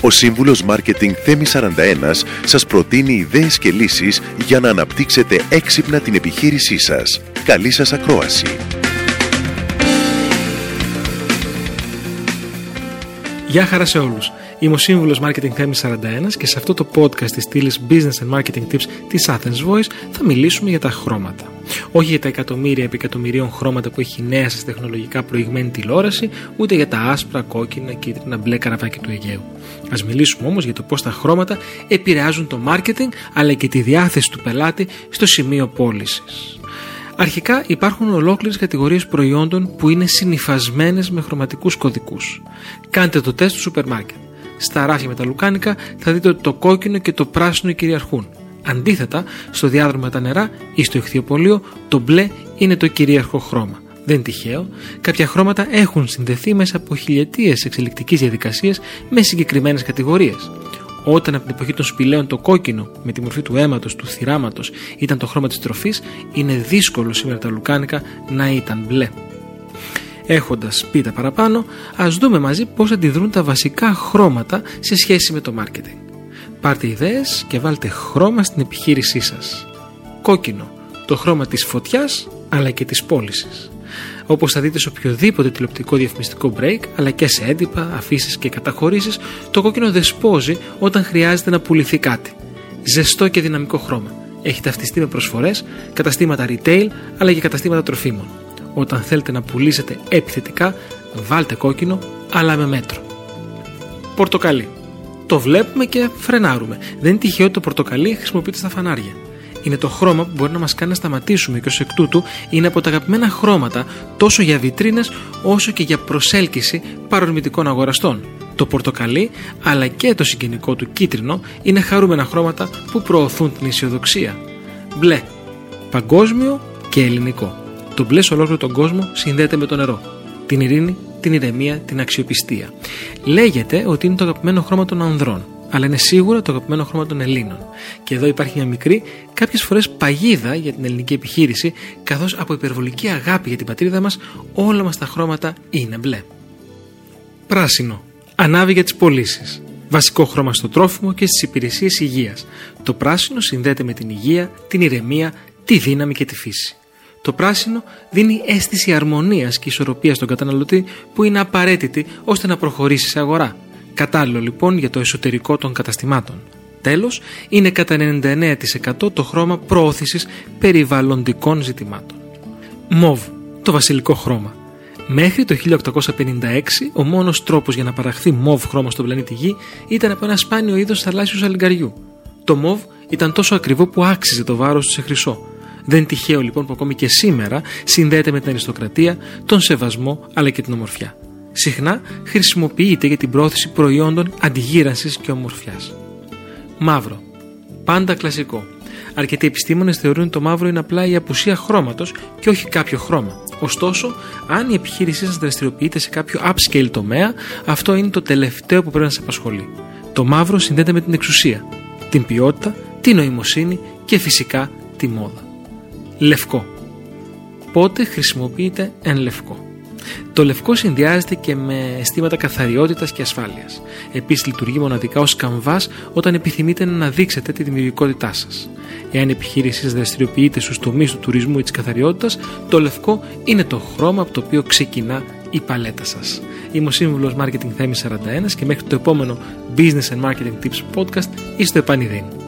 Ο σύμβουλος Μάρκετινγκ Θέμη 41 σας προτείνει ιδέες και λύσεις για να αναπτύξετε έξυπνα την επιχείρησή σας. Καλή σας ακρόαση! Γεια χαρά σε όλους. Είμαι ο σύμβουλος Marketing Θέμη 41 και σε αυτό το podcast της στήλης Business and Marketing Tips της Athens Voice θα μιλήσουμε για τα χρώματα. Όχι για τα εκατομμύρια επί εκατομμυρίων χρώματα που έχει η νέα σας τεχνολογικά προηγμένη τηλεόραση, ούτε για τα άσπρα, κόκκινα, κίτρινα, μπλε καραβάκι του Αιγαίου. Α μιλήσουμε όμως για το πώς τα χρώματα επηρεάζουν το marketing αλλά και τη διάθεση του πελάτη στο σημείο πώλησης. Αρχικά υπάρχουν ολόκληρες κατηγορίες προϊόντων που είναι συνυφασμένες με χρωματικούς κωδικούς. Κάντε το τεστ στο σούπερ μάρκετ. Στα ράφια με τα λουκάνικα θα δείτε ότι το κόκκινο και το πράσινο κυριαρχούν. Αντίθετα, στο διάδρομο με τα νερά ή στο ηχθιοπολείο, το μπλε είναι το κυρίαρχο χρώμα. Δεν είναι τυχαίο, κάποια χρώματα έχουν συνδεθεί μέσα από χιλιετίες εξελικτικής διαδικασίας με συγκεκριμένες κατηγορίες. Όταν από την εποχή των σπηλαίων το κόκκινο με τη μορφή του αίματος, του θυράματος ήταν το χρώμα της τροφής, είναι δύσκολο σήμερα τα λουκάνικα να ήταν μπλε. Έχοντας πει τα παραπάνω, ας δούμε μαζί πώς αντιδρούν τα βασικά χρώματα σε σχέση με το marketing. Πάρτε ιδέες και βάλτε χρώμα στην επιχείρησή σας. Κόκκινο, το χρώμα της φωτιάς αλλά και της πώλησης. Όπως θα δείτε σε οποιοδήποτε τηλεοπτικό διαφημιστικό break, αλλά και σε έντυπα, αφήσεις και καταχωρήσεις, το κόκκινο δεσπόζει όταν χρειάζεται να πουληθεί κάτι. Ζεστό και δυναμικό χρώμα. Έχει ταυτιστεί με προσφορές, καταστήματα retail αλλά και καταστήματα τροφίμων. Όταν θέλετε να πουλήσετε επιθετικά, βάλτε κόκκινο, αλλά με μέτρο. Πορτοκαλί. Το βλέπουμε και φρενάρουμε. Δεν είναι τυχαίο ότι το πορτοκαλί χρησιμοποιείται στα φανάρια. Είναι το χρώμα που μπορεί να μας κάνει να σταματήσουμε και ως εκ τούτου είναι από τα αγαπημένα χρώματα τόσο για βιτρίνες όσο και για προσέλκυση παρορμητικών αγοραστών. Το πορτοκαλί αλλά και το συγγενικό του κίτρινο είναι χαρούμενα χρώματα που προωθούν την αισιοδοξία. Μπλε. Παγκόσμιο και ελληνικό. Το μπλε σε ολόκληρο τον κόσμο συνδέεται με το νερό. Την ειρήνη, την ηρεμία, την αξιοπιστία. Λέγεται ότι είναι το αγαπημένο χρώμα των ανδρών, αλλά είναι σίγουρα το αγαπημένο χρώμα των Ελλήνων. Και εδώ υπάρχει μια μικρή, κάποιες φορές παγίδα για την ελληνική επιχείρηση, καθώς από υπερβολική αγάπη για την πατρίδα μας, όλα μας τα χρώματα είναι μπλε. Πράσινο. Ανάβει για τις πωλήσεις. Βασικό χρώμα στο τρόφιμο και στις υπηρεσίες υγείας. Το πράσινο συνδέεται με την υγεία, την ηρεμία, τη δύναμη και τη φύση. Το πράσινο δίνει αίσθηση αρμονίας και ισορροπίας στον καταναλωτή που είναι απαραίτητη ώστε να προχωρήσει σε αγορά. Κατάλληλο λοιπόν για το εσωτερικό των καταστημάτων. Τέλος, είναι κατά 99% το χρώμα προώθησης περιβαλλοντικών ζητημάτων. Μοβ, το βασιλικό χρώμα. Μέχρι το 1856, ο μόνος τρόπος για να παραχθεί μοβ χρώμα στον πλανήτη Γη ήταν από ένα σπάνιο είδος θαλάσσιου αλγκαριού. Το μοβ ήταν τόσο ακριβό που άξιζε το βάρος του σε χρυσό. Δεν είναι τυχαίο λοιπόν που ακόμη και σήμερα συνδέεται με την αριστοκρατία, τον σεβασμό αλλά και την ομορφιά. Συχνά χρησιμοποιείται για την πρόθεση προϊόντων αντιγύρανσης και ομορφιάς. Μαύρο. Πάντα κλασικό. Αρκετοί επιστήμονες θεωρούν ότι το μαύρο είναι απλά η απουσία χρώματος και όχι κάποιο χρώμα. Ωστόσο, αν η επιχείρησή σας δραστηριοποιείται σε κάποιο upscale τομέα, αυτό είναι το τελευταίο που πρέπει να σας απασχολεί. Το μαύρο συνδέεται με την εξουσία, την ποιότητα, την νοημοσύνη και φυσικά τη μόδα. Λευκό. Πότε χρησιμοποιείται εν λευκό; Το λευκό συνδυάζεται και με αισθήματα καθαριότητας και ασφάλειας. Επίσης, λειτουργεί μοναδικά ως καμβάς όταν επιθυμείτε να αναδείξετε τη δημιουργικότητά σας. Εάν η επιχείρησή σας δραστηριοποιείται στους τομείς του τουρισμού ή της καθαριότητας, το λευκό είναι το χρώμα από το οποίο ξεκινά η παλέτα σας. Είμαι ο σύμβουλος Marketing Θέμης 41 και μέχρι το επόμενο Business and Marketing Tips Podcast είστε επανειδήν.